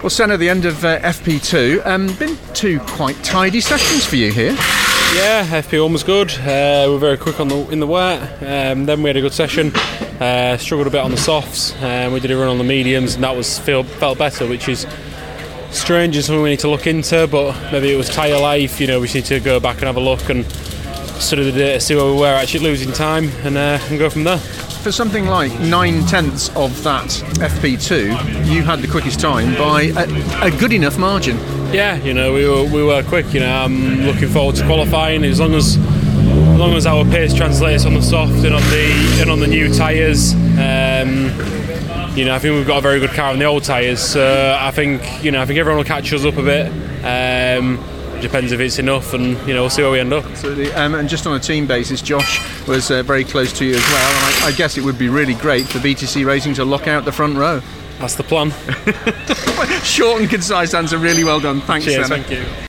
Well, Senna, the end of uh, FP2. Um, been two quite tidy sessions for you here. Yeah, FP1 was good. Uh, we were very quick on the in the wet. Um, then we had a good session. Uh, struggled a bit on the softs. Um, we did a run on the mediums, and that was feel, felt better, which is strange and something we need to look into. But maybe it was tyre life. You know, we need to go back and have a look and study the data, see where we were actually losing time, and, uh, and go from there. For something like nine tenths of that FP2, you had the quickest time by a, a good enough margin. Yeah, you know, we were we were quick. You know, I'm looking forward to qualifying as long as as long as our pace translates on the soft and on the and on the new tyres. Um, you know, I think we've got a very good car on the old tyres. So I think you know, I think everyone will catch us up a bit. Um, depends if it's enough, and you know, we'll see where we end up. Absolutely. Um, and just on a team basis, Josh was uh, very close to you as well. And I, I guess it would be really great for BTC Racing to lock out the front row. That's the plan. Short and concise answer, really well done. Thanks, Cheers, Senna. thank you.